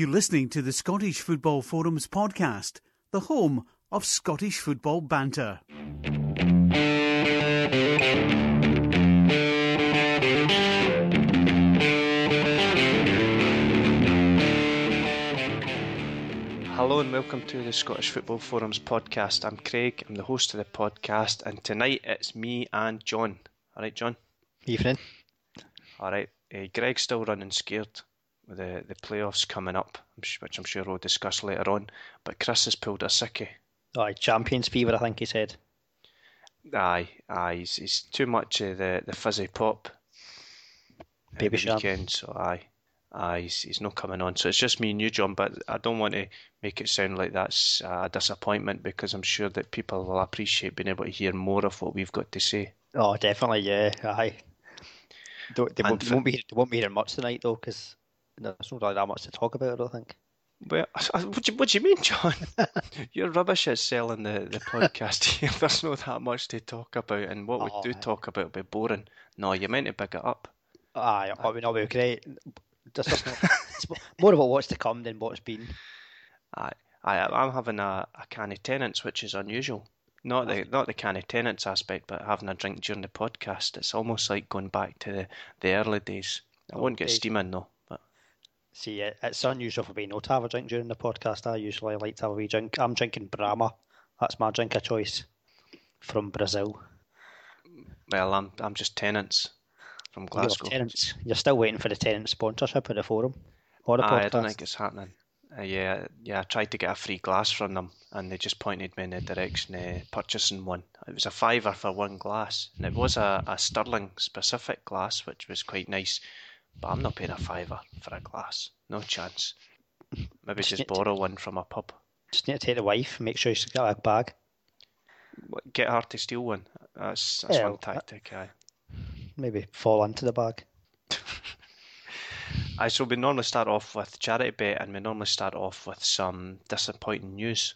You're listening to the Scottish Football Forums podcast, the home of Scottish football banter. Hello and welcome to the Scottish Football Forums podcast. I'm Craig, I'm the host of the podcast, and tonight it's me and John. All right, John? Evening. All right. Uh, Greg's still running scared with the, the playoffs coming up, which I'm sure we'll discuss later on. But Chris has pulled a sickie. Aye, Champions fever, I think he said. Aye, aye, he's, he's too much of the, the fizzy pop. Baby the weekend, so aye. Aye, he's, he's not coming on. So it's just me and you, John, but I don't want to make it sound like that's a disappointment because I'm sure that people will appreciate being able to hear more of what we've got to say. Oh, definitely, yeah, aye. Don't, they, won't, they, won't be, they won't be hearing much tonight, though, because there's not really that much to talk about, I don't think. Well, what do you, what do you mean, John? You're rubbish at selling the, the podcast here. There's not that much to talk about, and what oh, we do talk about will be boring. No, you meant to pick it up. Aye, I mean, I'll be great. Just, it's more about what's to come than what's been. Aye, aye I'm having a, a can of Tennent's, which is unusual. Not the not the can of Tennent's aspect, but having a drink during the podcast. It's almost like going back to the, the early days. I won't get steaming though. See, it's unusual for me not to have a drink during the podcast. I usually like to have a wee drink. I'm drinking Brahma. That's my drink of choice from Brazil. Well, I'm I'm just Tennent's from Glasgow. You're, Tennent's. You're still waiting for the Tennent sponsorship at the forum or the podcast. I don't think it's happening. Uh, yeah, yeah. I tried to get a free glass from them, and they just pointed me in the direction of purchasing one. It was a fiver for one glass, and it was a, a Stirling specific glass, which was quite nice. But I'm not paying a fiver for a glass. No chance. Maybe just, just borrow one from a pub. Just need to take the wife, make sure she's got a bag. Get her to steal one. That's that's yeah, one tactic. Aye. Maybe fall into the bag. I so we normally start off with charity bet, and we normally start off with some disappointing news.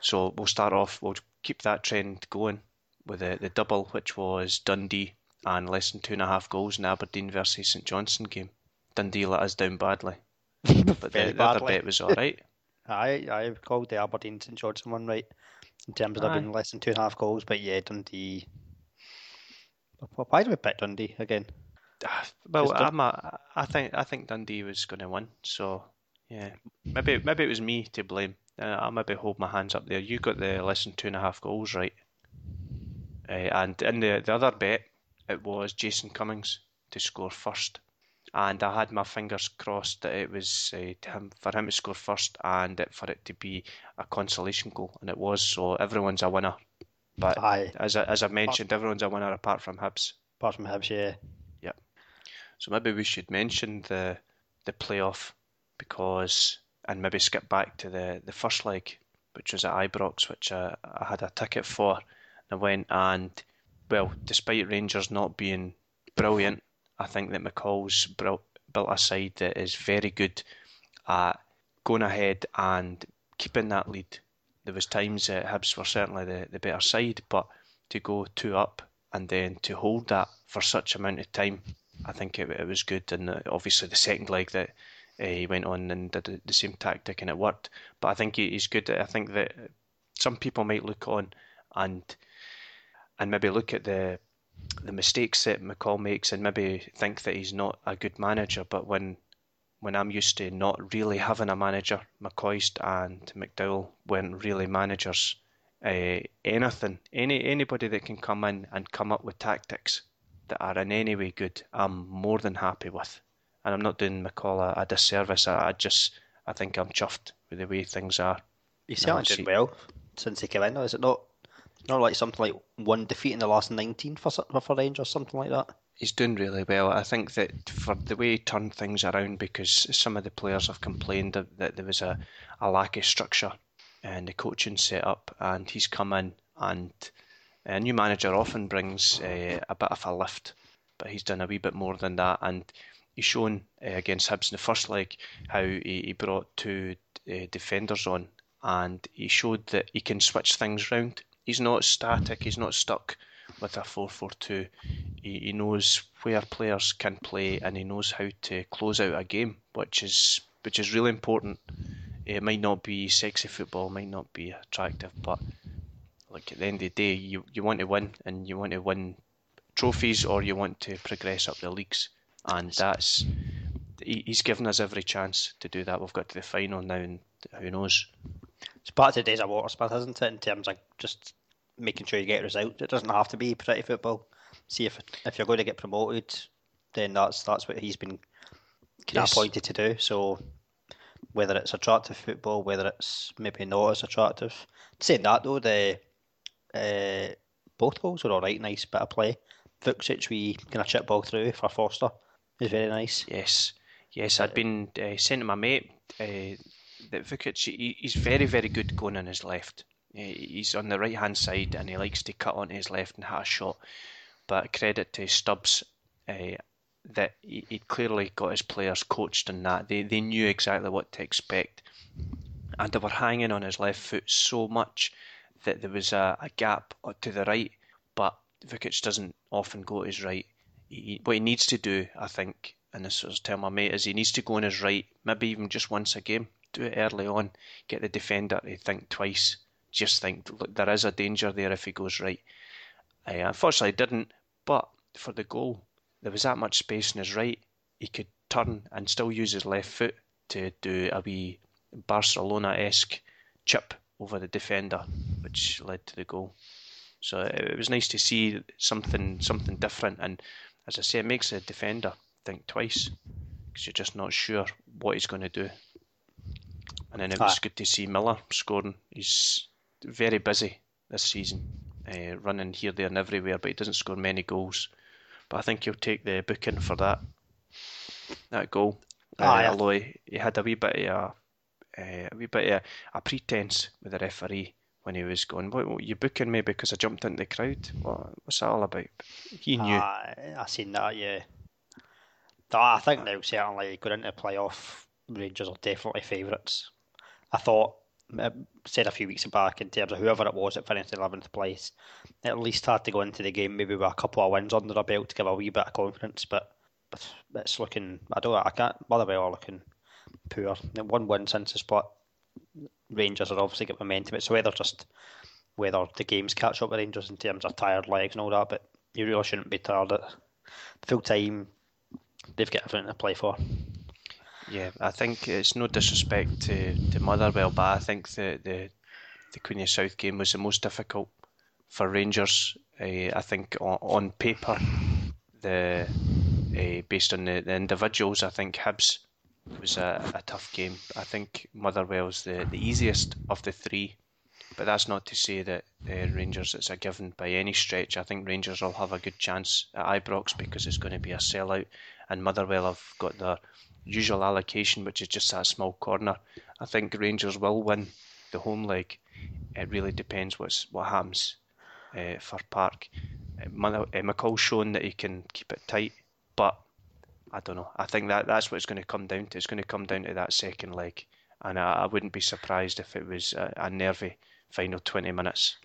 So we'll start off. We'll keep that trend going with the the double, which was Dundee and less than two and a half goals in Aberdeen versus St Johnstone game. Dundee let us down badly, but the, the other bet was all right. I I called the Aberdeen St Johnstone one right in terms of there being less than two and a half goals, but yeah, Dundee. Why do we pick Dundee again? Well, I'm a, I think I think Dundee was going to win. So yeah, maybe maybe it was me to blame. Uh, I'll maybe hold my hands up there. You got the less than two and a half goals right, uh, and in the the other bet it was Jason Cummings to score first, and I had my fingers crossed that it was uh, him, for him to score first and it, for it to be a consolation goal, and it was. So everyone's a winner. But Aye. as I, as I mentioned, everyone's a winner apart from Hibs. Apart from Hibs, yeah. So maybe we should mention the the playoff because and maybe skip back to the, the first leg, which was at Ibrox, which I, I had a ticket for. And I went and well, despite Rangers not being brilliant, I think that McCall's built a side that is very good at going ahead and keeping that lead. There was times that Hibs were certainly the, the better side, but to go two up and then to hold that for such amount of time I think it, it was good. And obviously the second leg that uh, he went on and did the same tactic and it worked. But I think he's good. I think that some people might look on and and maybe look at the the mistakes that McCall makes and maybe think that he's not a good manager. But when when I'm used to not really having a manager, McCoist and McDowall weren't really managers. Uh, anything, any anybody that can come in and come up with tactics that are in any way good, I'm more than happy with. And I'm not doing McCall a, a disservice. I, I, just, I think I'm chuffed with the way things are. He's certainly done well since he came in. Is it not? Not like something like one defeat in the last 19 for for Rangers, or something like that. He's doing really well. I think that for the way he turned things around, because some of the players have complained that, that there was a, a lack of structure and the coaching set up, and he's come in and a new manager often brings uh, a bit of a lift, but he's done a wee bit more than that, and he's shown uh, against Hibs in the first leg how he, he brought two uh, defenders on, and he showed that he can switch things round. He's not static. He's not stuck with a 4-4-2. He, he knows where players can play, and he knows how to close out a game, which is which is really important. It might not be sexy football, might not be attractive, but like at the end of the day, you, you want to win and you want to win trophies or you want to progress up the leagues, and that's he, he's given us every chance to do that. We've got to the final now, and who knows? It's part of the days of Walter Smith, isn't it? In terms of just making sure you get results. It doesn't have to be pretty football. See if if you're going to get promoted, then that's that's what he's been kind yes. of appointed to do. So whether it's attractive football, whether it's maybe not as attractive. Saying that though, the uh, both goals were all right, nice bit of play. Vuckic, we kind of chip ball through for Foster. Is very nice. Yes, yes. I'd been uh, to my mate uh, that Vuckic, he, he's very, very good going on his left. He's on the right hand side and he likes to cut onto his left and hit a shot. But credit to Stubbs uh, that he, he clearly got his players coached in that. They they knew exactly what to expect, and they were hanging on his left foot so much that there was a, a gap to the right. But Vuckic doesn't often go to his right. He, what he needs to do, I think, and this was telling my mate, is he needs to go on his right, maybe even just once a game. Do it early on. Get the defender to think twice. Just think look, there is a danger there if he goes right. Uh, unfortunately, didn't. But for the goal, there was that much space in his right. He could turn and still use his left foot to do a wee Barcelona-esque chip over the defender, which led to the goal. So it was nice to see something something different, and as I say, it makes the defender think twice because you're just not sure what he's going to do. And then it was ah. good to see Miller scoring. He's very busy this season, uh, running here, there, and everywhere, but he doesn't score many goals. But I think he'll take the booking for that that goal. Uh, ah, yeah. Although he, he, had a wee bit of a, uh, a wee bit of a, a pretense with the referee when he was going, what, what you booking me because I jumped into the crowd? What, what's that all about? He knew. Uh, I seen that, yeah. I think now certainly going into the playoff, Rangers are definitely favourites. I thought uh, said a few weeks back in terms of whoever it was that finished in 11th place, at least had to go into the game maybe with a couple of wins under their belt to give a wee bit of confidence. But, it's looking, I don't, I can't, By the Motherwell are looking poor. One win since the split. Rangers are obviously got momentum. It's whether just whether the games catch up with Rangers in terms of tired legs and all that. But you really shouldn't be tired at full time. They've got everything to play for. Yeah, I think it's no disrespect to, to Motherwell, but I think the, the the Queen of South game was the most difficult for Rangers. Uh, I think on, on paper, the uh, based on the, the, individuals, I think Hibs was a, a tough game. I think Motherwell's the, the easiest of the three, but that's not to say that uh, Rangers it's a given by any stretch. I think Rangers will have a good chance at Ibrox because it's going to be a sellout, and Motherwell have got their usual allocation, which is just that small corner. I think Rangers will win the home leg. It really depends what's what happens uh, for Park. Uh, McCall's shown that he can keep it tight, but I don't know. I think that that's what it's going to come down to. It's going to come down to that second leg, and I, I wouldn't be surprised if it was a, a nervy final twenty minutes.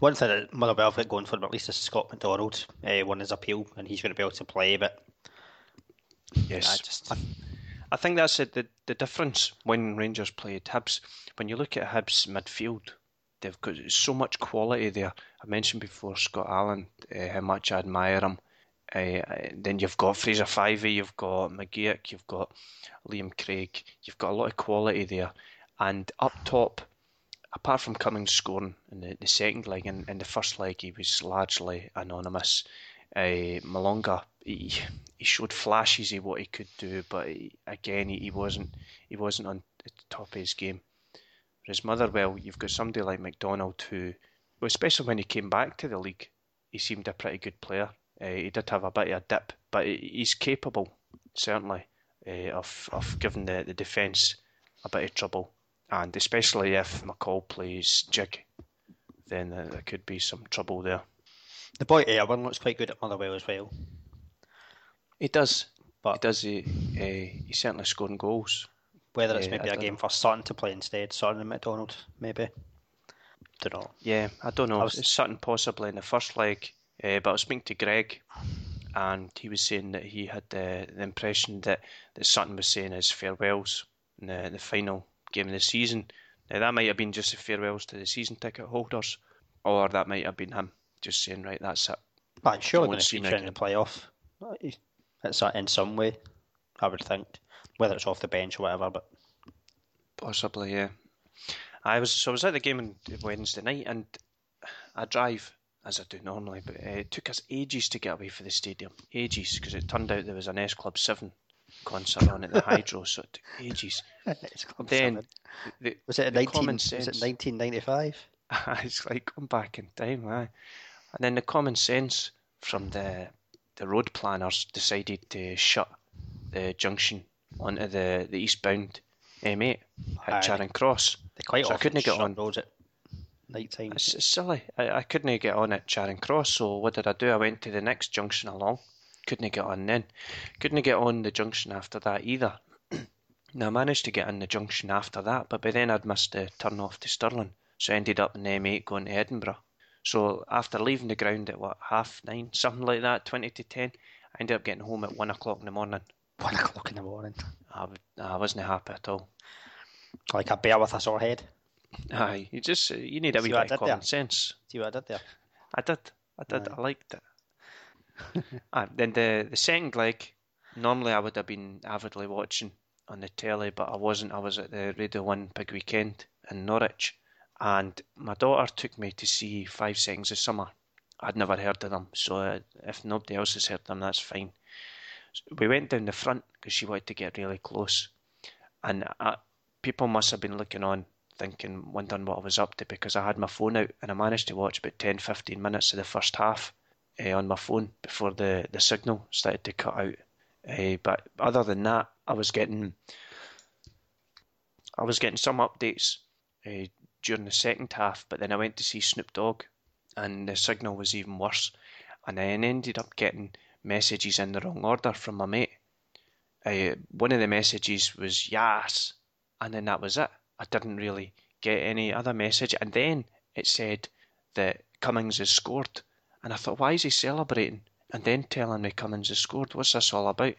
One thing that Motherwell have going for them at least is Scott McDonald. Uh, won his appeal, and he's going to be able to play. But Yes, I just. I, I think that's the the difference when Rangers played Hibs. When you look at Hibs midfield, they've got so much quality there. I mentioned before Scott Allan, uh, how much I admire him. Uh, then you've got Fraser Fyvie, you've got McGeouch, you've got Liam Craig. You've got a lot of quality there. And up top, apart from Cummings scoring in the, the second leg, and in, in the first leg he was largely anonymous. Uh, Malonga he, he showed flashes of what he could do, but he, again, he, he wasn't he wasn't on the top of his game. Whereas Motherwell, you've got somebody like McDonald who, well, especially when he came back to the league, he seemed a pretty good player. Uh, he did have a bit of a dip, but he's capable, certainly, uh, of of giving the, the defence a bit of trouble. And especially if McCall plays jig, then uh, there could be some trouble there. The boy Irwin looks quite good at Motherwell as well. He does, but he does. He, uh, he's certainly scoring goals. Whether it's uh, maybe a game know. for Sutton to play instead, Sutton and McDonald, maybe. Don't know. Yeah, I don't know. Was... Sutton possibly in the first leg, uh, but I was speaking to Greg and he was saying that he had the, the impression that, that Sutton was saying his farewells in the, the final game of the season. Now, that might have been just the farewells to the season ticket holders, or that might have been him just saying, right, that's it. I'm sure Won't going to see feature me in the playoff. It's in some way, I would think, whether it's off the bench or whatever. But Possibly, yeah. I was so I was at the game on Wednesday night, and I drive as I do normally, but uh, it took us ages to get away from the stadium, ages, because it turned out there was an S Club Seven concert on at the Hydro, so it took ages. Then the, was it the 19, common was it 1995? it's like going back in time, aye. And then the common sense from the the road planners decided to shut the junction onto the, the eastbound eh, M8 Aye. at Charing Cross. They quite So I couldn't get on. roads at night time. It's, it's silly. I, I couldn't get on at Charing Cross, so what did I do? I went to the next junction along. Couldn't get on then. Couldn't get on the junction after that either. now I managed to get on the junction after that, but by then I'd missed the turn off to Stirling, so I ended up in the M8 going to Edinburgh. So after leaving the ground at what half nine, something like that, twenty to ten, I ended up getting home at one o'clock in the morning. One o'clock in the morning. I, I wasn't happy at all. Like a bear with a sore head. Aye, you just you need a See wee bit of did there? common sense. See what I did there? I did. I did. Aye. I liked it. ah, then the the second leg, normally I would have been avidly watching on the telly, but I wasn't. I was at the Radio One big weekend in Norwich, and my daughter took me to see Five Seconds of Summer. I'd never heard of them, so uh, if nobody else has heard them, that's fine. We went down the front because she wanted to get really close, and uh, people must have been looking on, thinking, wondering what I was up to because I had my phone out and I managed to watch about 10 15 minutes of the first half uh, on my phone before the, the signal started to cut out. Uh, but other than that, I was getting I was getting some updates uh, during the second half, but then I went to see Snoop Dogg, and the signal was even worse. And I ended up getting messages in the wrong order from my mate. Uh, one of the messages was yes, and then that was it. I didn't really get any other message, and then it said that Cummings has scored, and I thought, why is he celebrating? And then telling me Cummings has scored. What's this all about?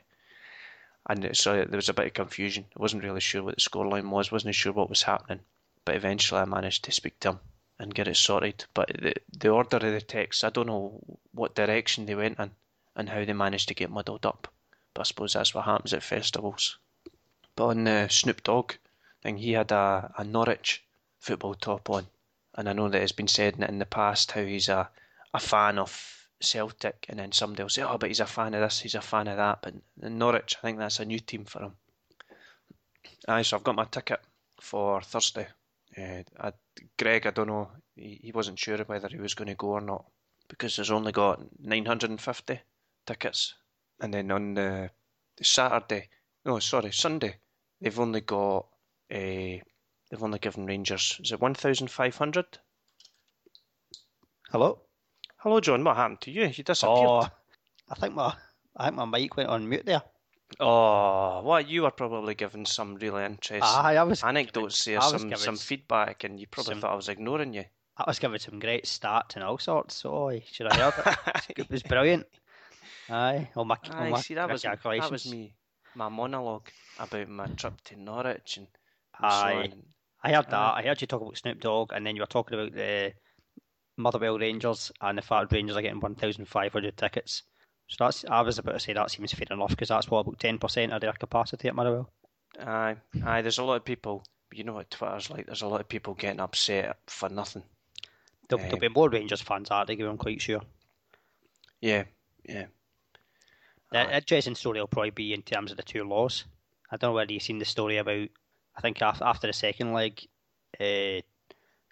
And so there was a bit of confusion. I wasn't really sure what the scoreline was. wasn't sure what was happening. But eventually, I managed to speak to him and get it sorted. But the the order of the text, I don't know what direction they went in and how they managed to get muddled up. But I suppose that's what happens at festivals. But on the Snoop Dogg thing, he had a, a Norwich football top on. And I know that it's been said in, in the past how he's a, a fan of Celtic, and then somebody will say, oh, but he's a fan of this, he's a fan of that. But in Norwich, I think that's a new team for him. Aye, so I've got my ticket for Thursday. Uh, I, Greg, I don't know, he, he wasn't sure whether he was going to go or not because there's only got 950 tickets. And then on the, Saturday, no, sorry, Sunday, they've only got a. They've only given Rangers. Is it one thousand five hundred? Hello? Hello, John. What happened to you? You disappeared. Oh, I think my I think my mic went on mute there. Oh, well, you were probably given some really interesting Aye, I was anecdotes there, some some feedback, and you probably some- thought I was ignoring you. I was giving some great stats and all sorts. So you should have heard it. It was brilliant. Aye, all my, all Aye, my see, that was that was me, my monologue about my trip to Norwich and, and so Aye. And I heard that. Aye. I heard you talk about Snoop Dogg, and then you were talking about the Motherwell Rangers and the fact Rangers are getting 1,500 tickets. So that's I was about to say that seems fair enough because that's what about 10% of their capacity at Motherwell. Aye, aye. There's a lot of people. You know what Twitter's like. There's a lot of people getting upset for nothing. There'll, there'll Aye. be more Rangers fans at it, I'm quite sure. Yeah, yeah. The Aye. interesting story will probably be in terms of the two laws. I don't know whether you've seen the story about. I think after, after the second leg, uh,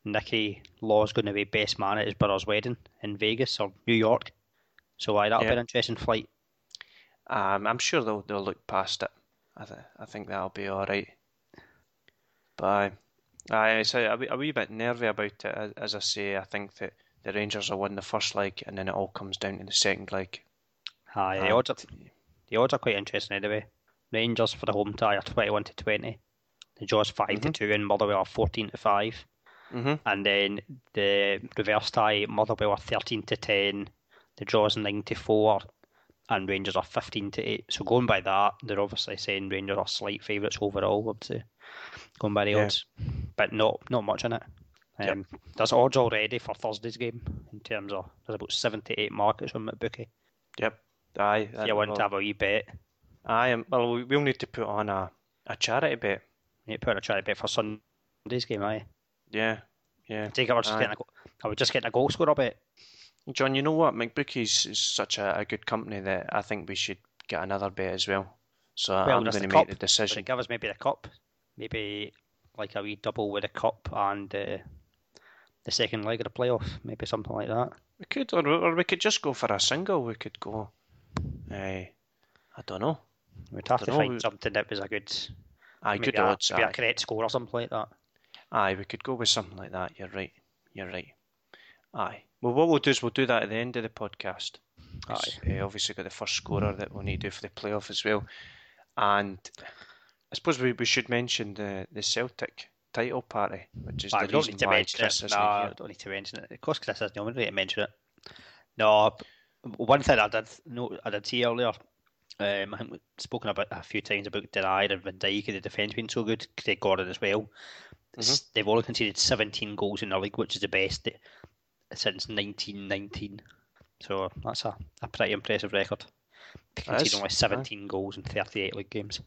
Nicky Law's going to be best man at his brother's wedding in Vegas or New York. So aye, that'll be an interesting flight. Um, I'm sure they'll they'll look past it. I th- I think that'll be all right. But aye, it's a, a, wee, a wee bit nervy about it. As, as I say, I think that the Rangers will win the first leg, and then it all comes down to the second leg. Aye, the odds are, the odds are quite interesting anyway. Rangers for the home tie are twenty-one to twenty. The Jaws 5 to Mhm. two, and Motherwell are fourteen to five. Mhm. And then the reverse tie, Motherwell are thirteen to ten. The Jaws nine to four, and Rangers are 15 to 8. So going by that, they're obviously saying Rangers are slight favourites overall, I say, going by the Yeah. odds. But not not much in it. Yep. Um, There's odds already for Thursday's game in terms of there's about 78 markets on McBookie. Yep. Aye. If you want to have a wee bet, Aye. um, Well, we- we'll need to put on a, a charity bet. need to put in a charity bet for Sunday's game, aye. Yeah. Yeah. Take it, we're just Aye. getting a, go- I would just get a goal scorer bet. John, you know what? McBookie's is such a, a good company that I think we should get another bet as well. So Well, I'm going to make cup. the decision. give us maybe the cup? Maybe like a wee double with a cup and uh, the second leg of the playoff, maybe something like that. We could, or, or we could just go for a single. We could go. Uh, I don't know. We'd have to Dunno, find we- something that was a good, Aye, good a, odds. maybe a Aye. correct score or something like that. aye, we could go with something like that. You're right. You're right. Aye. Well, what we'll do is we'll do that at the end of the podcast. Aye. Uh, obviously, got the first scorer that we'll need to do for the playoff as well. And I suppose we, we should mention the, the Celtic title party, which is I the don't reason need to why mention Chris it. No, I don't need to mention it. Of course, Chris the only way to mention it. No, one thing I did note, I did see earlier, um, I think we've spoken about a few times about Denayer and Van Dijk and the defence being so good, Craig Gordon as well. S- They've only conceded 17 goals in the league, which is the best since 1919. So that's a, a pretty impressive record. They That is, conceded only aye. 17 goals in 38 league games.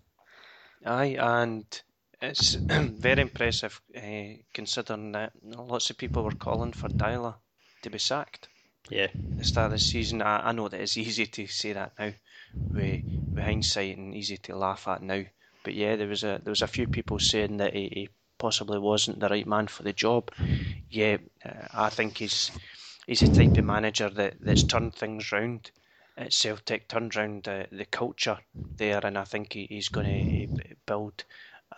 Aye, and it's very impressive uh, considering that lots of people were calling for Deila to be sacked. Yeah, at the start of the season. I, I know that it's easy to say that now, with, with hindsight, and easy to laugh at now. But yeah, there was a there was a few people saying that he, he possibly wasn't the right man for the job. Yeah, uh, I think he's he's the type of manager that, that's turned things round at Celtic, turned round the, the culture there, and I think he, he's going to build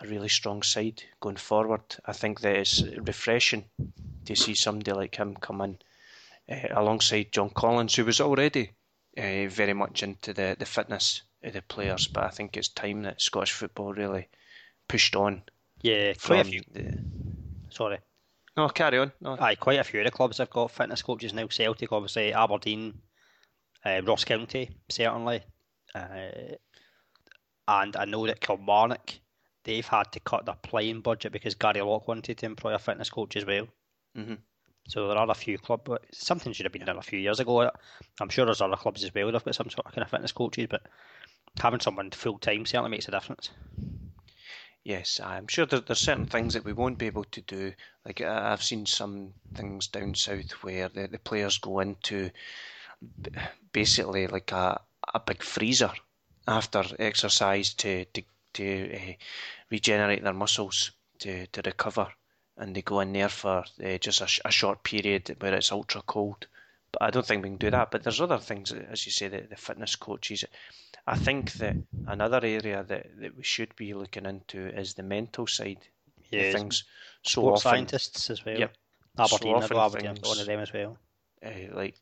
a really strong side going forward. I think that it's refreshing to see somebody like him come in uh, alongside John Collins, who was already uh, very much into the, the fitness of the players. But I think it's time that Scottish football really pushed on yeah, quite a few. Sorry. No, carry on. No, Aye, quite a few of the clubs have got fitness coaches now. Celtic, obviously, Aberdeen, uh, Ross County, certainly. Uh, and I know that Kilmarnock, they've had to cut their playing budget because Gary Locke wanted to employ a fitness coach as well. Mhm. So there are a few clubs, but something should have been done a few years ago. I'm sure there's other clubs as well that have got some sort of kind of fitness coaches, but having someone full time certainly makes a difference. Yes, I'm sure there, there's certain things that we won't be able to do. Like uh, I've seen some things down south where the, the players go into basically like a, a big freezer after exercise to to, to uh, regenerate their muscles to, to recover, and they go in there for uh, just a, sh- a short period where it's ultra cold. But I don't think we can do that. But there's other things, as you say, the, the fitness coaches. I think that another area that, that we should be looking into is the mental side Yeah, of things. So often, scientists as well. Yep. Aberdeen, So often things- one of them as well. uh, like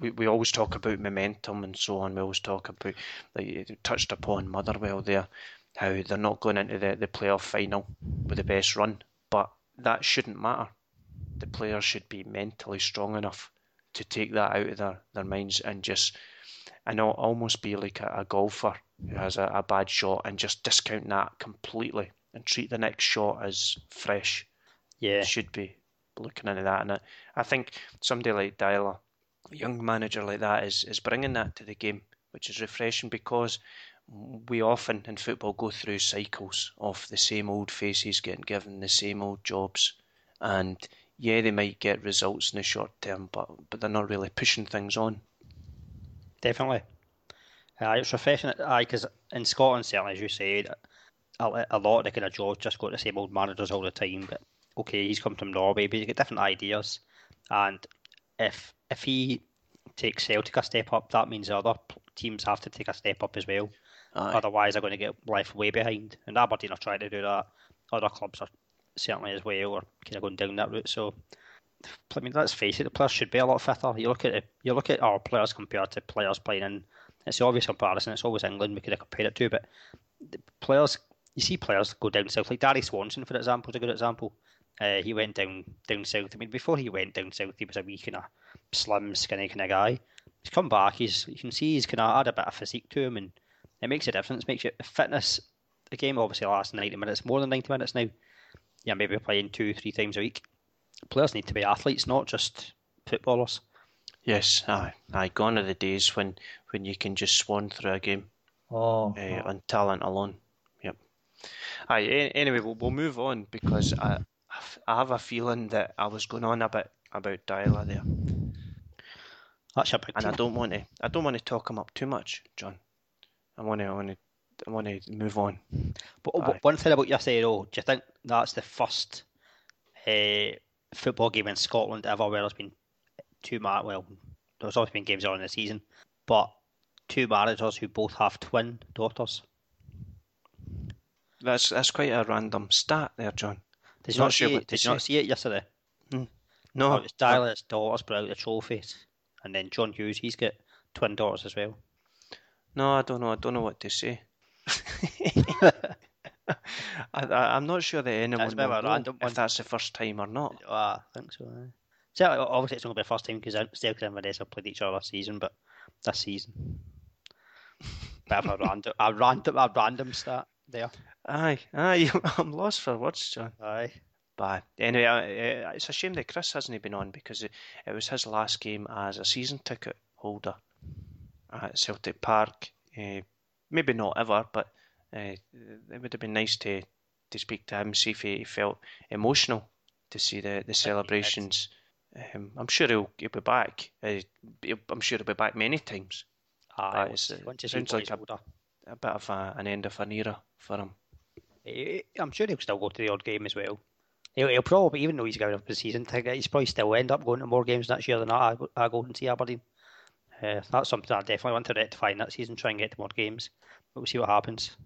we, we always talk about momentum and so on. We always talk about like you touched upon Motherwell there, how they're not going into the, the playoff final with the best run, but that shouldn't matter. The players should be mentally strong enough to take that out of their, their minds and just and al- almost be like a, a golfer who has a, a bad shot and just discount that completely and treat the next shot as fresh Yeah, should be looking into that. And I, I think somebody like Deila, a young manager like that, is, is bringing that to the game, which is refreshing because we often in football go through cycles of the same old faces getting given the same old jobs. And yeah, they might get results in the short term, but, but they're not really pushing things on. definitely. Uh, it's refreshing. Aye, because in Scotland, certainly as you said, a, a lot of the kind of jobs just got the same old managers all the time. But okay, he's come from Norway, but you get different ideas. And if if he takes Celtic a step up, that means other teams have to take a step up as well. Aye. Otherwise, they're going to get left way behind. And Aberdeen are trying to do that. Other clubs are certainly as well, or kind of going down that route. So, I mean, let's face it, the players should be a lot fitter. You look at it, you look at our players compared to players playing in. It's the obvious comparison. It's always England we could compare it to, but players, you see players go down south, like Danny Swanson, for example, is a good example. Uh, he went down down south. I mean, before he went down south, he was a wee kind of slim, skinny kind of guy. he's come back. He's you can see he's kind of had a bit of physique to him, and it makes a difference. Makes it fitness. The game obviously lasts ninety minutes, more than ninety minutes now. Yeah, maybe playing two, three times a week. Players need to be athletes, not just footballers. Yes, aye, aye. Gone are the days when, when you can just swan through a game Oh, uh, on talent alone. Yep. Aye. a- Anyway, we'll, we'll move on because I I have a feeling that I was going on a bit about Deila there, that's a big and I don't want to I don't want to talk him up too much, John. I want to I want to I want to move on. But Aye. one thing about yesterday, though, do you think that's the first uh, football game in Scotland ever where there's been two mar Well, there's always been games on in the season, but two managers who both have twin daughters. That's that's quite a random stat there, John. Did you Not not, see what it? Did you not see it yesterday? No, Oh, it's Deila's daughters brought out the trophies, and then John Hughes, he's got twin daughters as well. No, I don't know. I don't know what to say. I, I, I'm not sure that anyone That's will know random one. if that's the first time or not. Ah, I think so. aye. So obviously it's not going to be the first time because Celtic and Inverness played each other last season, but this season, bit of a random, a random, a random stat there. Aye, aye. I'm lost for words, John. Aye. But anyway, uh, uh, it's a shame that Chris hasn't been on because it, it was his last game as a season ticket holder at Celtic Park. Uh, maybe not ever, but uh, it would have been nice to, to speak to him, see if he, he felt emotional to see the, the celebrations. Um, I'm sure he'll, he'll be back. Uh, he'll- I'm sure he'll be back many times. Once- it sounds like a- A bit of a, an end of an era for him. Eh, I'm sure he'll still go to the odd game as well. He'll, he'll probably, even though he's going up the season ticket, he's probably still end up going to more games next year than I, I go and see Aberdeen. Uh, that's something I definitely want to rectify in that season, try and get to more games. But we'll see what happens.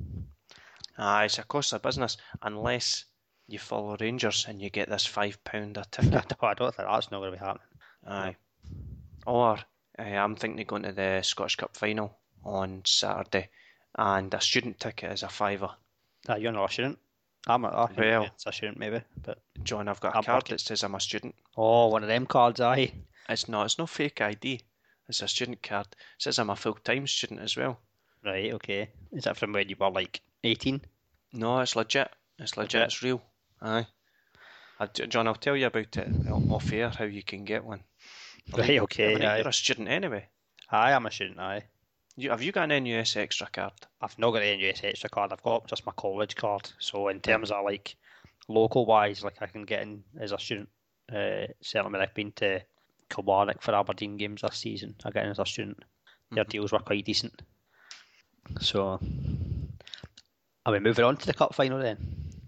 Ah, it's a cost of business unless you follow Rangers and you get this five pound a ticket. no, I don't think that's not going to be happening. Aye. Or uh, I'm thinking of going to the Scottish Cup final on Saturday, and a student ticket is a fiver. Uh, you're not a student. I'm a, I Well- it's a student maybe, but John, I've got a I'm card working. that says I'm a student. oh, one of them cards, aye. It's not. It's no fake ID. It's a student card. It says I'm a full time student as well. Right, okay. Is that from when you were like 18? No, it's legit. It's legit. It's real. Aye. I, John, I'll tell you about it off air how you can get one. Right, okay. You're a student anyway. aye, I'm a student, aye. You, have you got an NUS extra card? I've not got an NUS extra card. I've got just my college card. So in terms of like local wise, like I can get in as a student. Uh, certainly when I've been to Kilmarnock for Aberdeen games this season, I in as a student. Their mhm. deals were quite decent. So, are we moving on to the cup final then?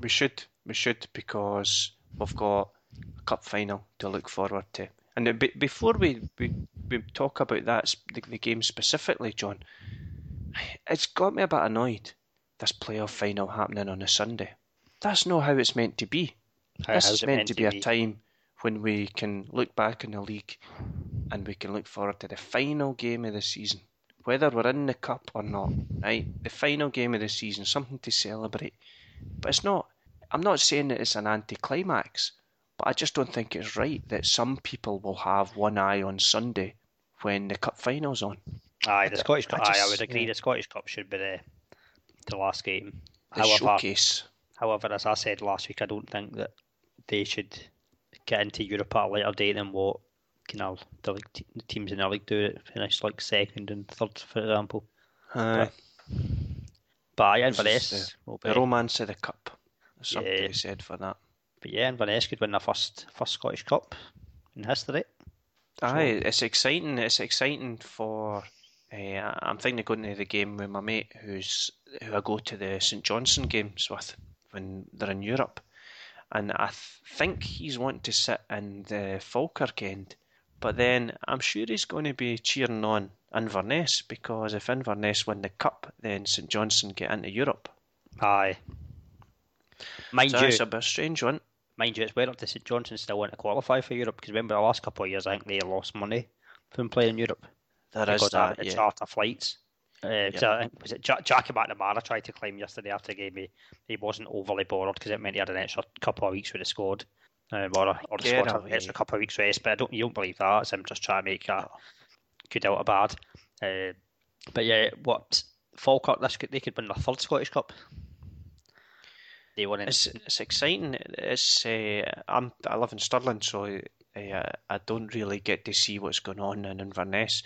We should, we should, because we've got a cup final to look forward to. And be, before we, we we talk about that the, the game specifically, John, it's got me a bit annoyed. This playoff final happening on a Sunday. That's not how it's meant to be. How- this is it meant, to be a time when we can look back in the league and we can look forward to the final game of the season, whether we're in the cup or not. Right, the final game of the season, something to celebrate. But it's not. I'm not saying that it's an anticlimax, but I just don't think it's right that some people will have one eye on Sunday when the cup final's on. Aye, the Scottish I Cup. Aye, I would agree. yeah. The Scottish Cup should be the the last game. The However, showcase. However, as I said last week, I don't think that they should get into Europe at a later date than what kind of the, te- the teams in the league do it, finish like second and third, for example. Aye. But yeah, This is Inverness will be. The romance of the cup. There's something Yeah. to be said for that. But yeah, Inverness could win their first first Scottish Cup in history. Aye, it's exciting. It's exciting for. Uh, I'm thinking of going to the game with my mate, who's who I go to the St Johnstone games with when they're in Europe, and I th- think he's wanting to sit in the Falkirk end, but then I'm sure he's going to be cheering on Inverness because if Inverness win the cup, then St Johnstone get into Europe. Aye. Mind So you, it's a bit strange one. mind you, it's whether the St Johnstone still want to qualify for Europe because remember the last couple of years, I think they lost money from playing in Europe. There because is of that, the yeah. charter flights. Uh, 'cause I think- was it Jack, Jackie McNamara tried to climb yesterday after the game? He, he wasn't overly bothered because it meant he had an extra couple of weeks with the squad, um, or, a, or the Get squad had an extra couple of weeks rest. But I don't, you don't believe that. It's him just trying to make a good out a bad. Uh, but yeah, what Falkirk? This could, they could win their third Scottish Cup. They won it. It's, it's exciting. It's uh, I'm I live in Stirling, so uh, I don't really get to see what's going on in Inverness.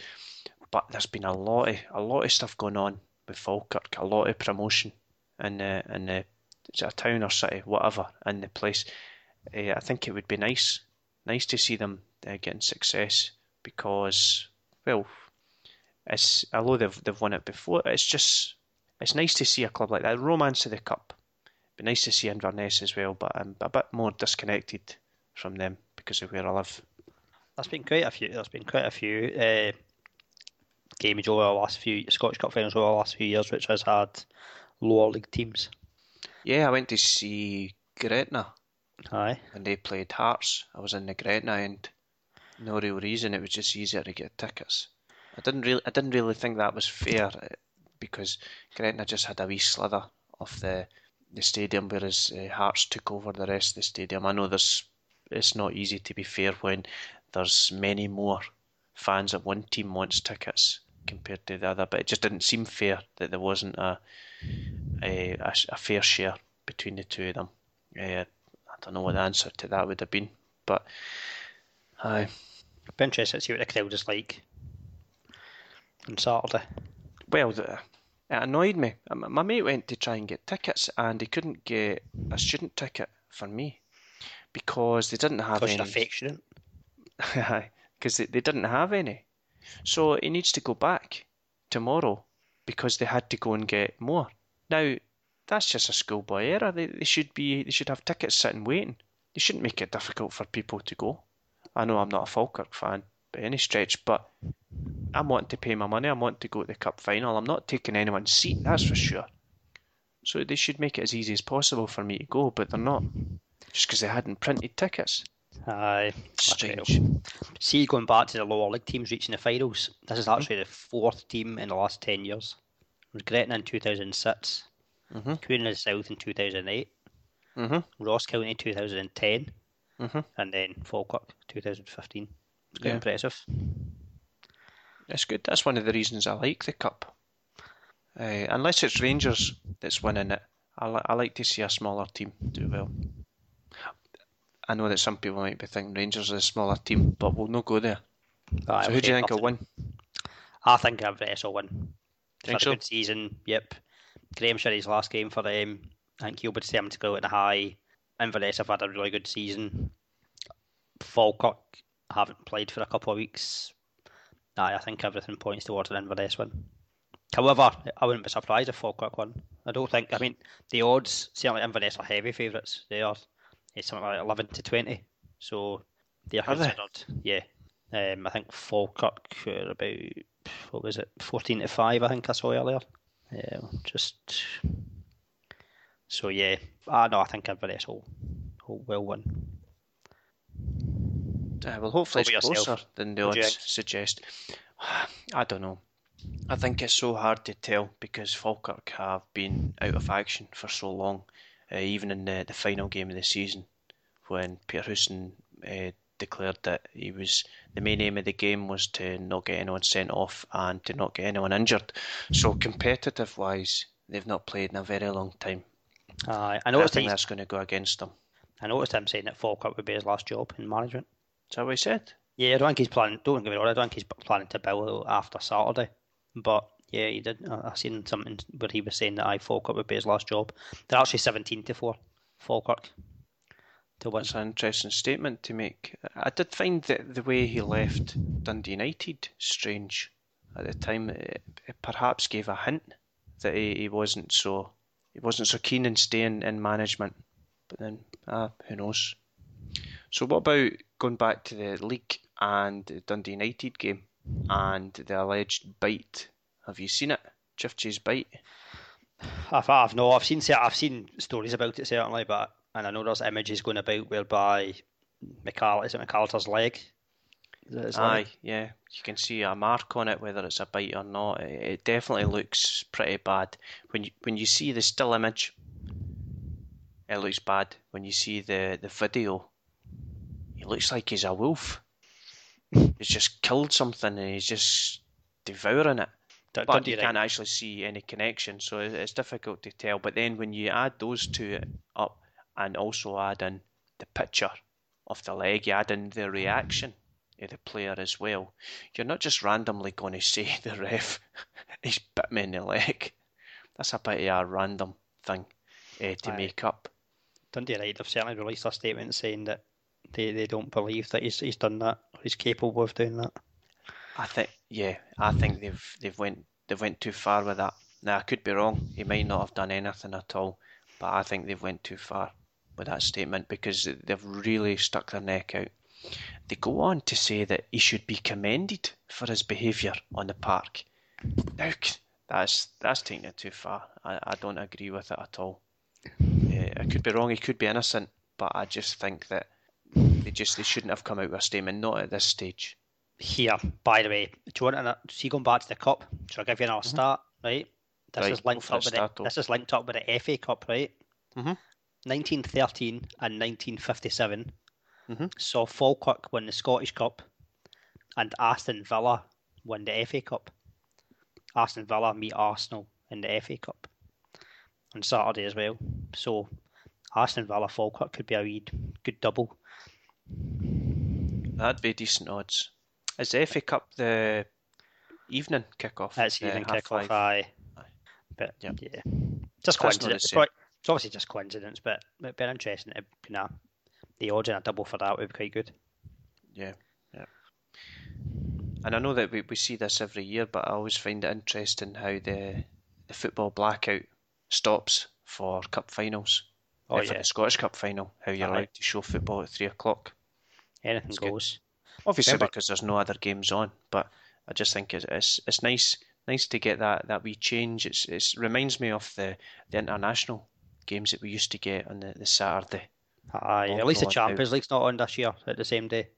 But there's been a lot of a lot of stuff going on with Falkirk, a lot of promotion in the in the a town or city, whatever, in the place. Uh, I think it would be nice, nice to see them uh, getting success because, well, it's although they've they've won it before, it's just it's nice to see a club like that. Romance of the cup. Be nice to see Inverness as well, but I'm a bit more disconnected from them because of where I live. There's been quite a few. There's been quite a few uh, games over the last few Scottish Cup finals over the last few years, which has had lower league teams. Yeah, I went to see Gretna Aye. when they played Hearts. I was in the Gretna end. No real reason. It was just easier to get tickets. I didn't really, I didn't really think that was fair eh, because Gretna just had a wee slither of the the stadium, whereas uh, Hearts took over the rest of the stadium. I know there's, it's not easy to be fair when there's many more fans of one team wants tickets compared to the other, but it just didn't seem fair that there wasn't a a, a, fair share between the two of them. Uh, I don't know what the answer to that would have been, but aye. Be interested to see what the crowd is like on Saturday. Well, the, it annoyed me. My mate went to try and get tickets, and he couldn't get a student ticket for me because they didn't have Because any. you're affectionate. because they, they didn't have any. So he needs to go back tomorrow because they had to go and get more. Now, that's just a schoolboy error. They, they should be they should have tickets sitting waiting. They shouldn't make it difficult for people to go. I know I'm not a Falkirk fan by any stretch, but I'm wanting to pay my money. I'm wanting to go to the cup final. I'm not taking anyone's seat, that's for sure. So they should make it as easy as possible for me to go, but they're not. Just because they hadn't printed tickets. Aye. Strange. See, going back to the lower league teams reaching the finals, this is actually the fourth team in the last 10 years. It was Gretna in 2006, Mhm. Queen of the South in 2008, Mhm. Ross County 2010, Mhm. and then Falkirk 2015. It's quite Yeah. impressive. That's good. That's one of the reasons I like the cup. Uh, unless it's Rangers that's winning it, I, li- I like to see a smaller team do well. I know that some people might be thinking Rangers are a smaller team, but we'll not go there. Aye, so who do you think will win? I think Inverness uh, will win. Think so? a good season, yep. Graeme Shinnie's last game for them. I think he'll be determined to go at the high. Inverness have had a really good season. Falkirk haven't played for a couple of weeks. Aye, I think everything points towards an Inverness win. However, I wouldn't be surprised if Falkirk won. I don't think. I mean, the odds certainly Inverness are heavy favourites. They are. It's something like eleven to twenty. So they are Are they? considered. Yeah. Um, I think Falkirk are about what was it, fourteen to five? I think I saw earlier. Yeah, just so yeah. I know. I think Inverness will will, will win. Uh, well, hopefully it's yourself? closer than the you odds suggest. I don't know. I think it's so hard to tell because Falkirk have been out of action for so long, uh, even in the, the final game of the season when Peter Houston uh, declared that he was the main aim of the game was to not get anyone sent off and to not get anyone injured. So competitive wise, they've not played in a very long time. Aye, I I noticed. think that's going to go against them. I noticed him saying that Falkirk would be his last job in management. Is that what he said? Yeah, I don't think he's planning. Don't get me wrong. I don't think he's planning to bill after Saturday. But yeah, he did. I, seen something where he was saying that I Falkirk would be his last job. They're actually seventeen to four. Falkirk to. That's an interesting statement to make. I did find that the way he left Dundee United strange at the time. It, it perhaps gave a hint that he, he wasn't so he wasn't so keen in staying in management. But then, ah, who knows? So what about going back to the league and Dundee United game and the alleged bite? Have you seen it? Ciftci's bite. I've, I've no, I've seen I've seen stories about it certainly, but and I know there's images going about whereby McCall is it McAllister's leg? Is it his Aye, leg? yeah. You can see a mark on it, whether it's a bite or not. It, it definitely looks pretty bad. When you when you see the still image, it looks bad. When you see the, the video, he looks like he's a wolf. he's just killed something and he's just devouring it. D- But Dundee you can't actually see any connection, so it's difficult to tell. But then when you add those two up and also add in the picture of the leg, you add in the reaction of the player as well, you're not just randomly going to say the ref, he's bit me in the leg. That's a bit of a random thing eh, to Aye. make up. Dundee United have certainly released a statement saying that they, they don't believe that he's he's done that or he's capable of doing that. I think, yeah, I think they've they've went they've went too far with that. Now I could be wrong. He might not have done anything at all, but I think they've went too far with that statement because they've really stuck their neck out. They go on to say that he should be commended for his behaviour on the park. Now that's that's taking it too far. I, I don't agree with it at all. Yeah, I could be wrong. He could be innocent, but I just think that they just they shouldn't have come out with a statement. Not at this stage. Here, by the way, do you want to see going back to the cup? Shall I give you another start? Right. This Mm-hmm. Right, is linked up with the, this is linked up with the FA Cup, right? Mhm. 1913 and 1957 Mhm. saw Falkirk win the Scottish Cup, and Aston Villa win the FA Cup. Aston Villa meet Arsenal in the FA Cup on Saturday as well. So Aston Villa Falkirk could be a wee good double. That'd be decent odds. Is the FA Cup the evening kickoff? That's The even half kick off, five? aye. Aye. But Yep. yeah, just That's coincidence. It's, quite, it's obviously just coincidence, but it'd be interesting. To, you know, the odds in a double for that would be quite good. Yeah, yeah. And I know that we, we see this every year, but I always find it interesting how the the football blackout stops for cup finals. Oh Uh, for yeah, the Scottish Cup final, how you're allowed to show football at three o'clock. anything goes. good. Obviously, Remember- because there's no other games on, but I just think it's it's, it's nice nice to get that, that wee change. It's it's reminds me of the, the international games that we used to get on the, the Saturday. Aye, oh, at least the gone out. Champions League's not on this year at the same day.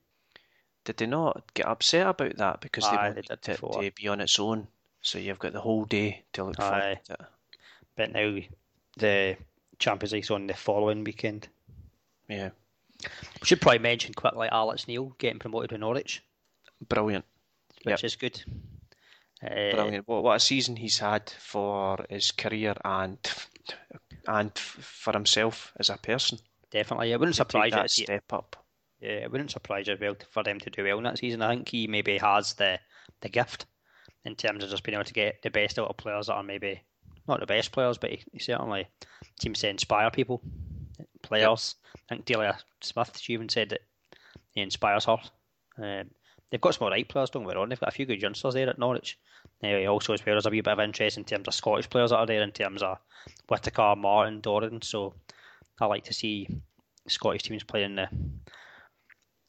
Did they not get upset about that because they Aye, they wanted did it to be on its own? So you've got the whole day to look Aye. forward to it. But now the Champions League's on the following weekend. Yeah, We should probably mention quickly Alex Neil getting promoted to Norwich, brilliant, which Yep. is good. Uh, brilliant. What what a season he's had for his career and and for himself as a person. Definitely, it wouldn't surprise you that step up. Yeah, it wouldn't surprise you well for them to do well in that season. I think he maybe has the the gift in terms of just being able to get the best out of players that are maybe not the best players, but he, he certainly seems to inspire people, players. I think Delia Smith, she even said that he inspires her. Um, they've got some alright players, don't get me wrong. They've got a few good youngsters there at Norwich. Uh, also, as well, there's a wee bit of interest in terms of Scottish players that are there, in terms of Whittaker, Martin, Dorrans. So I like to see Scottish teams playing the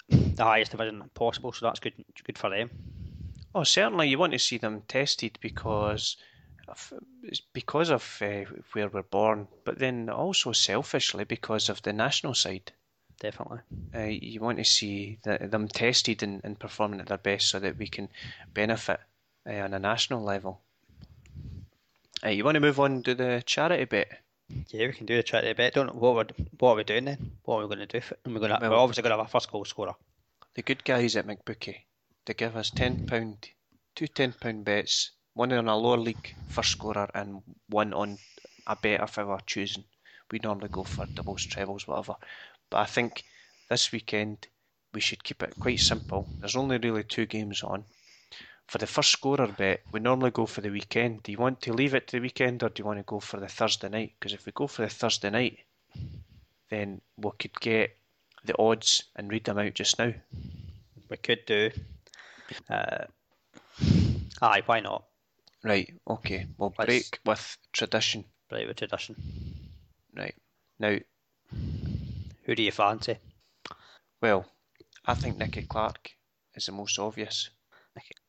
the highest division possible, so that's good good for them. Oh, certainly you want to see them tested because of, it's because of uh, where we're born, but then also selfishly because of the national side. Definitely. Uh, you want to see the, them tested and, and performing at their best so that we can benefit uh, on a national level. Uh, you want to move on to the charity bit? Yeah, we can do the charity bit. Don't what we're, what are we doing then? What are we going to do? For, we're going to Well- we're obviously going to have a first goal scorer. The good guys at McBookie, they give us £10, two £10 bets, one on a lower league first scorer and one on a bet of our choosing. We normally go for doubles, trebles, whatever. But I think this weekend we should keep it quite simple. There's only really two games on. For the first scorer bet, we normally go for the weekend. Do you want to leave it to the weekend or do you want to go for the Thursday night? Because if we go for the Thursday night, then we could get the odds and read them out just now. We could do. Uh, aye, why not? Right, okay. We'll Let's- break with tradition. Break with tradition. Right. Now, Who do you fancy? well, I think Nicky Clark is the most obvious.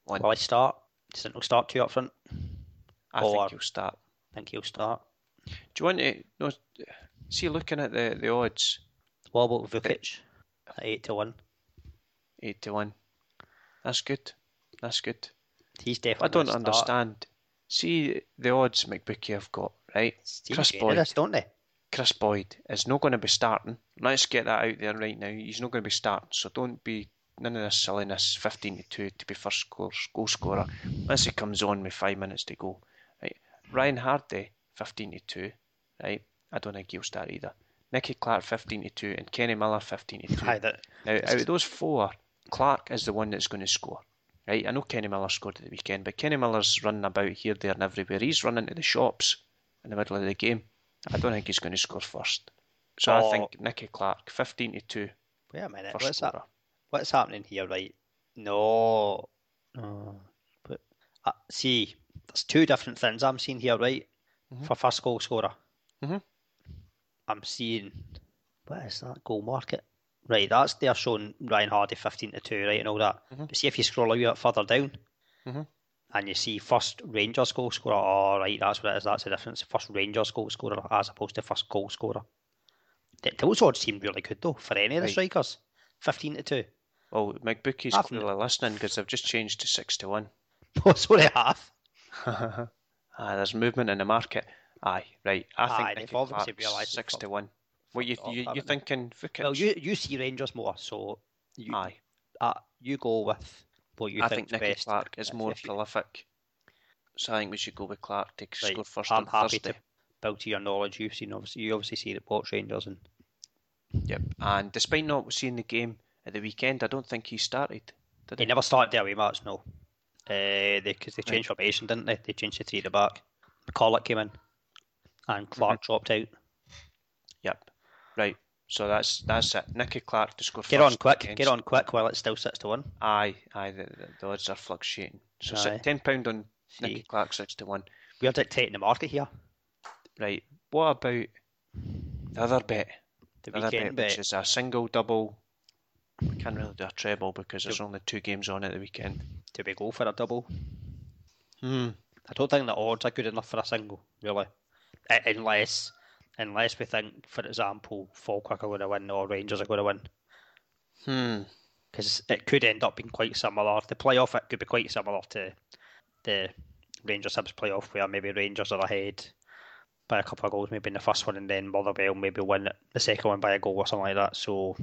One. Will I start? Do you think he'll start two up front? I or- think he'll start. I think he'll start. Do you want to no, see looking at the, the odds? What about Vuckic at eight to one? Eight to one. That's good. That's good. He's definitely. I don't start. understand. See the odds McBookie have got, right? Teams Chris Boyd. this, don't they? Chris Boyd is not going to be starting. Let's get that out there right now. He's not going to be starting, so don't be none of this silliness. Fifteen to two to be first score, goal scorer. Unless he comes on with five minutes to go. Right. Ryan Hardie, fifteen to two. Right. I don't think he'll start either. Nicky Clark, fifteen to two, and Kenny Miller, fifteen to two. Aye, that, Now, out of those four, Clark is the one that's going to score. Right? I know Kenny Miller scored at the weekend, but Kenny Miller's running about here, there, and everywhere. He's running to the shops in the middle of the game. I don't think he's going to score first. So I Oh. think Nicky Clark, 15 to 2, wait a minute. What's that? What's happening here, right? No. no. But uh, see, there's two different things I'm seeing here, right? Mhm. For first goal scorer. Mhm. I'm seeing what is that goal market? Right, that's they're showing Ryan Hardie fifteen to two, right, and all that. Mhm. But see if you scroll a wee bit further down, Mhm. and you see first Rangers goal scorer. Oh, right, that's what it is. That's the difference. First Rangers goal scorer as opposed to first goal scorer. Th- Those odds seem really good though for any of the Right. strikers. Fifteen to two. Well, McBookie's I've- clearly listening because they've just changed to 6 to 1. Oh, so they have. Aye, there's movement in the market. Aye, right. I think Aye, they've Nicky obviously Clark's 6 to 1. What you, you, haven't thinking Vuckic? Well, you you see Rangers more, so you Aye. uh, you go with what you I think Nicky best. Clark is more if prolific. So I think we should go with Clark to Right, score first I'm on happy Thursday. to build to your knowledge. You've seen obviously you obviously see the watch Rangers and Yep. And despite not seeing the game at the weekend, I don't think he started. Did they he? never started their away match. No, uh, they because they Right. changed formation, didn't they? They changed to three at the back. McCulloch came in, and Clark Mm-hmm. dropped out. Yep. Right. So that's that's it. Nicky Clark to score Get on quick, against- get on quick while it's still six to one. Aye, aye. The, the, the odds are fluctuating. So Aye. ten pound on See. Nicky Clark six to one. We're dictating the market here. Right. What about the other bet? The The other bet, weekend which is a single, double. We can't really do a treble because there's only two games on at the weekend. Do we go for a double? Hmm. I don't think the odds are good enough for a single, really. Uh, Unless, unless we think, for example, Falkirk are going to win or Rangers are going to win, Hmm. because it could end up being quite similar. The playoff it could be quite similar to the Rangers Hibs playoff, where maybe Rangers are ahead by a couple of goals, maybe in the first one, and then Motherwell maybe win the second one by a goal or something like that. So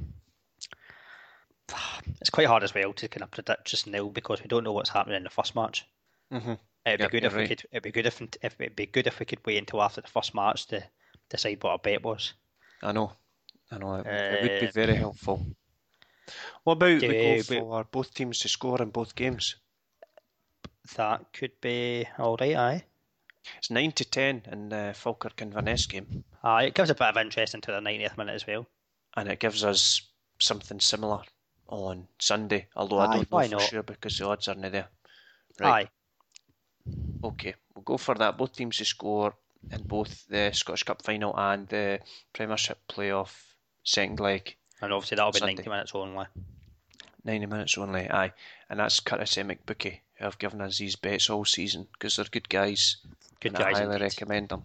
it's quite hard as well to kind of predict just now because we don't know what's happening in the first match. Mhm. It'd Yep, be good you're if we could. It'd be good if, if it'd be good if we could wait until after the first match to decide what a bet was. I know. I know. It, it would be Uh, very helpful. What about we Yeah, go for both teams to score in both games? That could be all right. Aye, It's nine to ten in the Falkirk and Inverness game, aye. It gives a bit of interest into the 90th minute as well. and it gives us something similar on Sunday. Although I Aye, don't know for not? sure because the odds aren't there. Right. Aye, Okay, we'll go for that. Both teams to score in both the Scottish Cup final and the Premiership playoff second leg. and obviously that'll be Sunday. 90 minutes only. 90 minutes only, aye. And that's courtesy of McBookie, who have given us these bets all season because they're good guys. Good and guys I highly indeed. recommend them.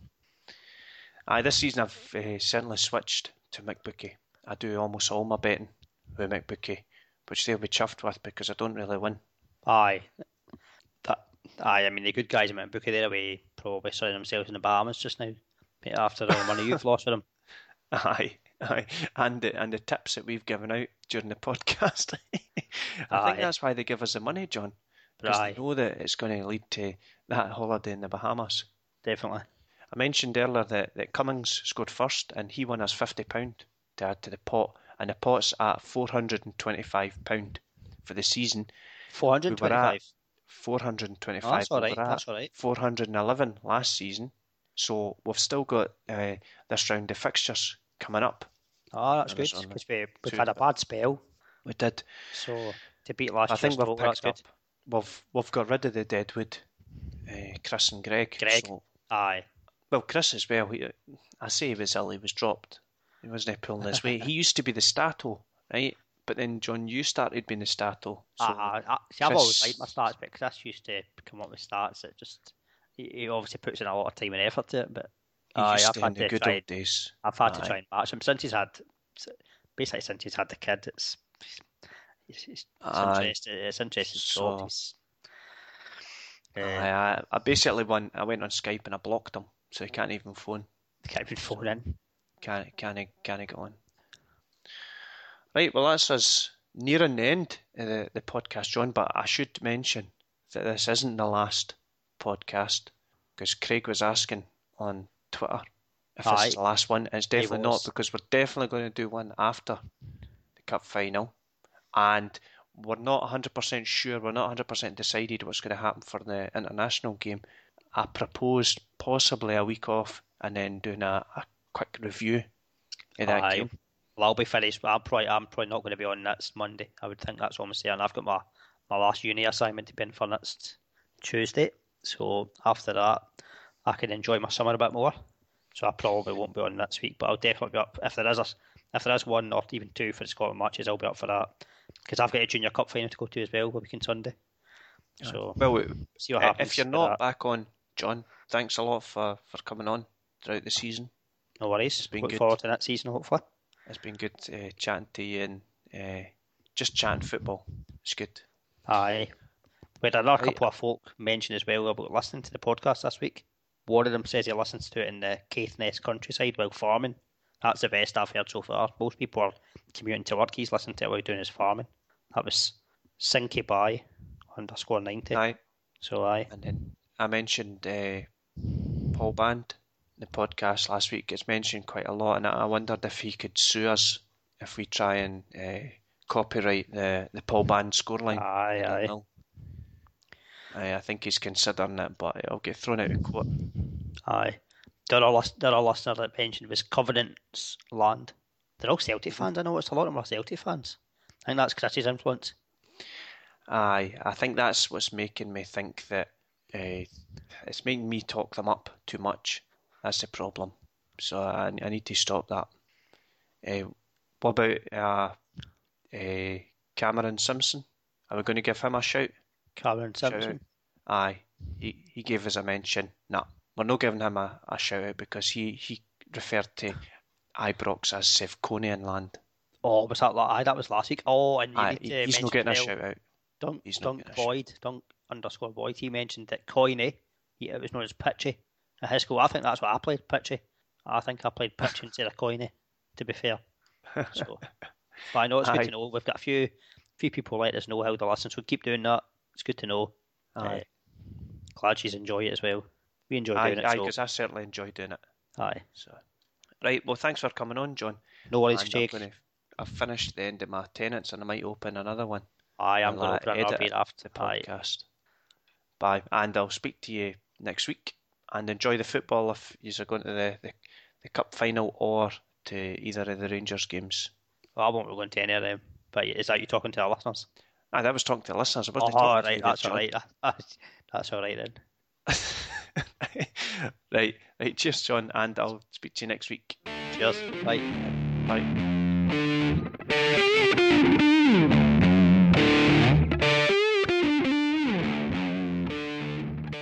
Aye, this season I've uh, certainly switched to McBookie. I do almost all my betting with McBookie, which they'll be chuffed with because I don't really win. Aye, that. Aye, I mean the good guys in McBookie they're away probably sunning themselves in the Bahamas just now after the money you've lost with them. Aye. Aye. And the, and the tips that we've given out during the podcast, I aye. think that's why they give us the money, John, because they know that it's going to lead to that holiday in the Bahamas. Definitely. I mentioned earlier that, that Cummings scored first, and he won us fifty pound to add to the pot, and the pot's at four hundred and twenty-five pound for the season. Four hundred twenty-five. 425 oh, that's all right. That's all right. 411 last season. So we've still got uh, this round of fixtures coming up. Oh, that's good because we, we've had a bad spell. We did. So to beat last I think we've picked that's up. Good. We've we've got rid of the Deadwood, uh, Chris and Greg. Greg. So, aye. Well, Chris as well. He, I say he was ill. He was dropped. He wasn't pulling his weight. He used to be the stato, right? But then John, you started being the starter. So Uh, uh, see, I've always Chris- liked my stats, but Chris used to come up with starts. It just he, he obviously puts in a lot of time and effort to it. But aye, used I've had the to good try. old days. I've had to try and match him since he's had, basically since he's had the kid. It's it's, it's, it's Aye. interesting. It's interesting. So- So, uh, I, I basically went. I went on Skype and I blocked him, so he can't even phone. can't even phone in. Can't can't can't get on. Right. Well, that's us nearing the end of the, the podcast, John, but I should mention that this isn't the last podcast because Craig was asking on Twitter if this is the last one. It's definitely not because we're definitely going to do one after the cup final, and we're not 100% sure. We're not 100% decided what's going to happen for the international game. I proposed possibly a week off and then doing a, a quick review of that Aye. game. Well, I'll be finished. But I'm probably, I'm probably not going to be on next Monday. I would think that's what I'm saying. I've got my, my last uni assignment to be in for next Tuesday. So after that, I can enjoy my summer a bit more. So I probably won't be on next week, but I'll definitely be up if there is a, if there is one or even two for the Scotland matches. I'll be up for that because I've got a Junior Cup final to go to as well, a week on Sunday. So Well, see what happens. if you're not back on, John, thanks a lot for, for coming on throughout the season. no worries. been Look good. forward to that season, hopefully. It's been good uh, chatting to you and uh, just chatting football. It's good. Aye. We had another couple of folk mention as well about listening to the podcast this week. One of them says he listens to it in the Caithness countryside while farming. That's the best I've heard so far. Most people are commuting to work. He's listening to it while doing his farming. That was Sinky by underscore 90. Aye. So, aye. And then I mentioned uh, Paul Band, the podcast last week. It's mentioned quite a lot, and I wondered if he could sue us if we try and uh, copyright the, the Paul Band scoreline. Aye, aye. know. Aye, I think he's considering it, but it'll get thrown out in court. Aye. The other, list, the other listener that mentioned was Covenant's Land. They're all Celtic fans. I know it's a lot of them are Celtic fans. I think that's Chris's influence. Aye, I think that's what's making me think that uh, it's making me talk them up too much. That's the problem. So I, I need to stop that. Uh, what about uh, uh, Cameron Simpson? Are we going to give him a shout? Cameron Simpson. out? Aye, he, he gave us a mention. Nah, we're not giving him a, a shout out because he, he referred to Ibrox as Sevconian land. Oh, was that? Aye, that was last week. Oh, and you Aye, need to he- he's not getting a shout out. Dunk, He's Dunk. Boyd, Dunk underscore Boyd. He mentioned that Coiney, he, it was known as Pitchy at his school. I think that's what I played, Pitchy. I think I played Pitchy instead of Coiney, to be fair. So, but I know it's good Aye. to know. We've got a few few people let us know how they listen, so keep doing that. It's good to know. Aye, Uh, glad she's enjoy it as well. We enjoy doing aye, it. So, 'cause I certainly enjoy doing it. aye. So, right. Well, thanks for coming on, John. No worries, And Jake. I've finished the end of my Tennent's, and I might open another one. Aye, I'm going uh, to open another after. The Aye. podcast. Bye, and I'll speak to you next week. And enjoy the football if you're going to the, the the cup final or to either of the Rangers games. Well, I won't be going to any of them. But is that you talking to our listeners? Aye, that was talking to the listeners. I wasn't Oh, talking to right, you that's all right. That's all right then. right, right. Cheers, John, and I'll speak to you next week. Cheers. Bye. Bye.